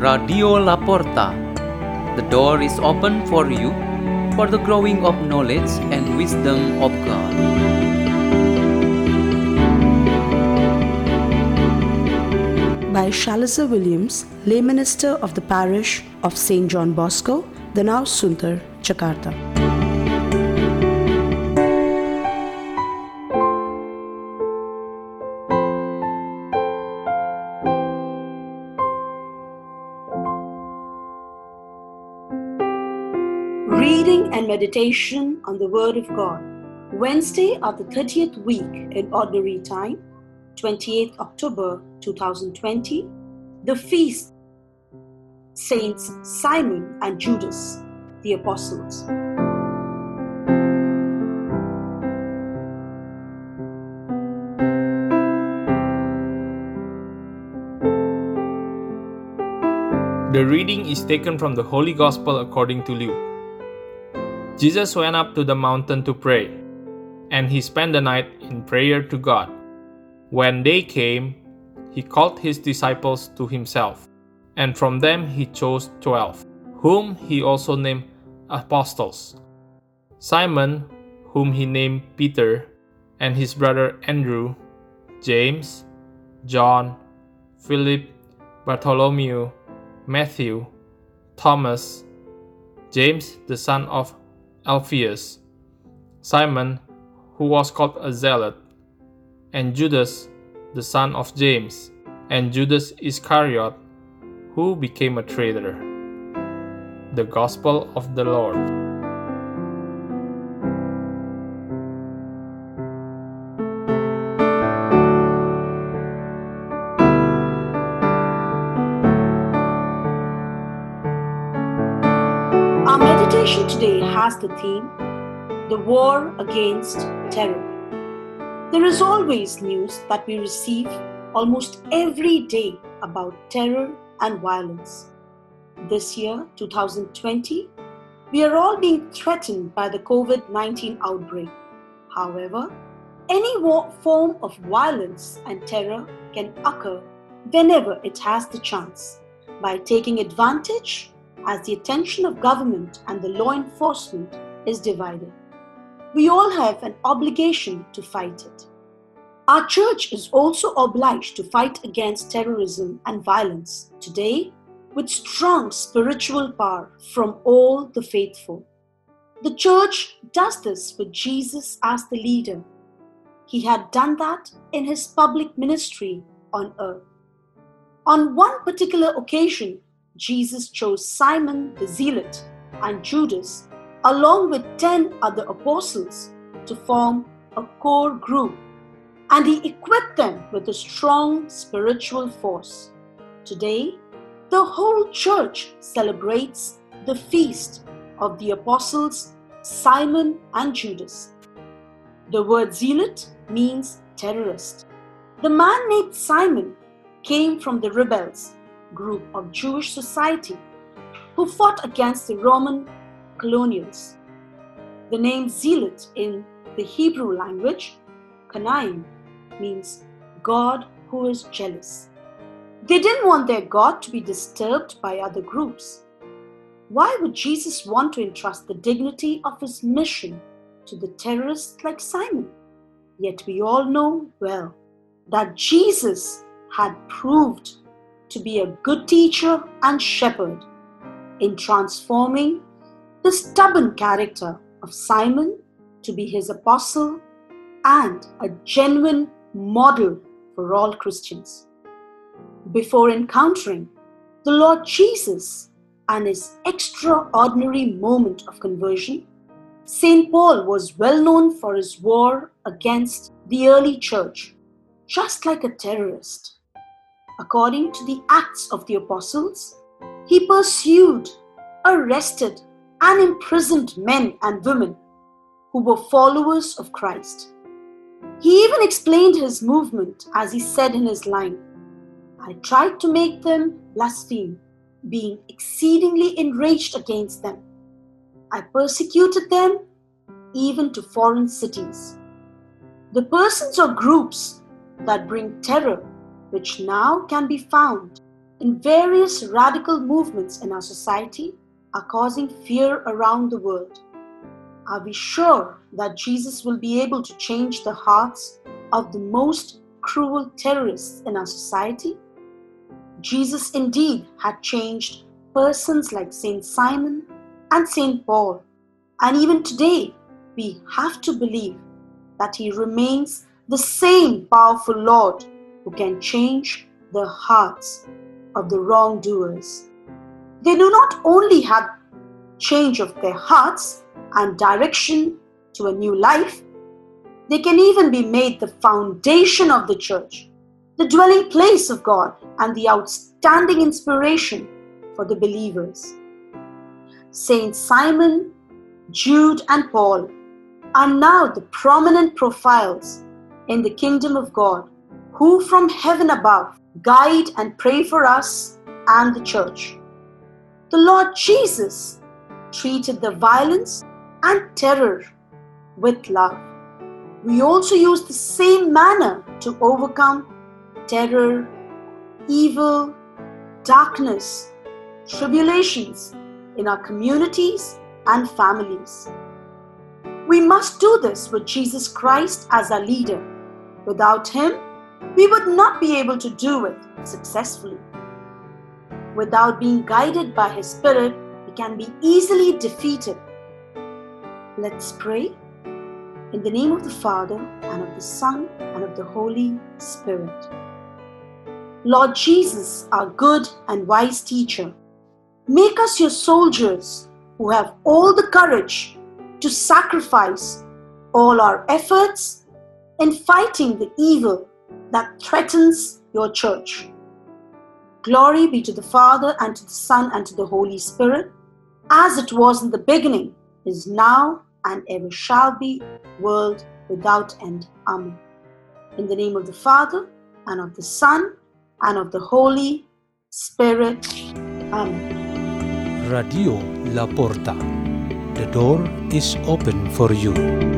Radio La Porta. The door is open for you for the growing of knowledge and wisdom of God. by Shalaza Williams, lay minister of the parish of St. John Bosco, Danau Sunter, Jakarta. And meditation on the Word of God. Wednesday of the 30th week in Ordinary Time, 28th October 2020, the feast Saints Simon and Judas, the Apostles. The reading is taken from the Holy Gospel according to Luke. Jesus went up to the mountain to pray, and he spent the night in prayer to God. When day came, he called his disciples to himself, and from them he chose twelve, whom he also named apostles Simon, whom he named Peter, and his brother Andrew, James, John, Philip, Bartholomew, Matthew, Thomas, James the son of Alphaeus, Simon, who was called a zealot, and Judas the son of James, and Judas Iscariot, who became a traitor. The Gospel of the Lord. Today has the theme The War Against Terror. There is always news that we receive almost every day about terror and violence. This year, 2020, we are all being threatened by the COVID 19 outbreak. However, any form of violence and terror can occur whenever it has the chance by taking advantage as the attention of government and the law enforcement is divided. We all have an obligation to fight it. Our church is also obliged to fight against terrorism and violence today with strong spiritual power from all the faithful. The church does this with Jesus as the leader. He had done that in his public ministry on earth. On one particular occasion, Jesus chose Simon the Zealot and Judas, along with 10 other apostles, to form a core group, and he equipped them with a strong spiritual force. Today, the whole church celebrates the feast of the apostles Simon and Judas. The word zealot means terrorist. The man named Simon came from the rebels group of Jewish society who fought against the Roman colonials. The name zealot in the Hebrew language, Kanaim, means God who is jealous. They didn't want their God to be disturbed by other groups. Why would Jesus want to entrust the dignity of his mission to the terrorists like Simon? Yet we all know well that Jesus had proved to be a good teacher and shepherd in transforming the stubborn character of Simon to be his apostle and a genuine model for all Christians. Before encountering the Lord Jesus and his extraordinary moment of conversion, St. Paul was well known for his war against the early church, just like a terrorist. According to the Acts of the Apostles, he pursued, arrested, and imprisoned men and women who were followers of Christ. He even explained his movement as he said in his line I tried to make them blaspheme, being exceedingly enraged against them. I persecuted them even to foreign cities. The persons or groups that bring terror, which now can be found in various radical movements in our society are causing fear around the world. Are we sure that Jesus will be able to change the hearts of the most cruel terrorists in our society? Jesus indeed had changed persons like Saint Simon and Saint Paul, and even today we have to believe that he remains the same powerful Lord who can change the hearts of the wrongdoers. They do not only have change of their hearts and direction to a new life, they can even be made the foundation of the church, the dwelling place of God, and the outstanding inspiration for the believers. Saint Simon, Jude, and Paul are now the prominent profiles in the kingdom of God who from heaven above guide and pray for us and the church. The Lord Jesus treated the violence and terror with love. We also use the same manner to overcome terror, evil, darkness, tribulations in our communities and families. We must do this with Jesus Christ as our leader. Without Him, we would not be able to do it successfully. Without being guided by His Spirit, we can be easily defeated. Let's pray. In the name of the Father, and of the Son, and of the Holy Spirit. Lord Jesus, our good and wise teacher, make us your soldiers who have all the courage to sacrifice all our efforts in fighting the evil that threatens your church. Glory be to the Father, and to the Son, and to the Holy Spirit, as it was in the beginning, is now, and ever shall be, world without end. Amen. In the name of the Father, and of the Son, and of the Holy Spirit. Amen. Radio La Porta. The door is open for you.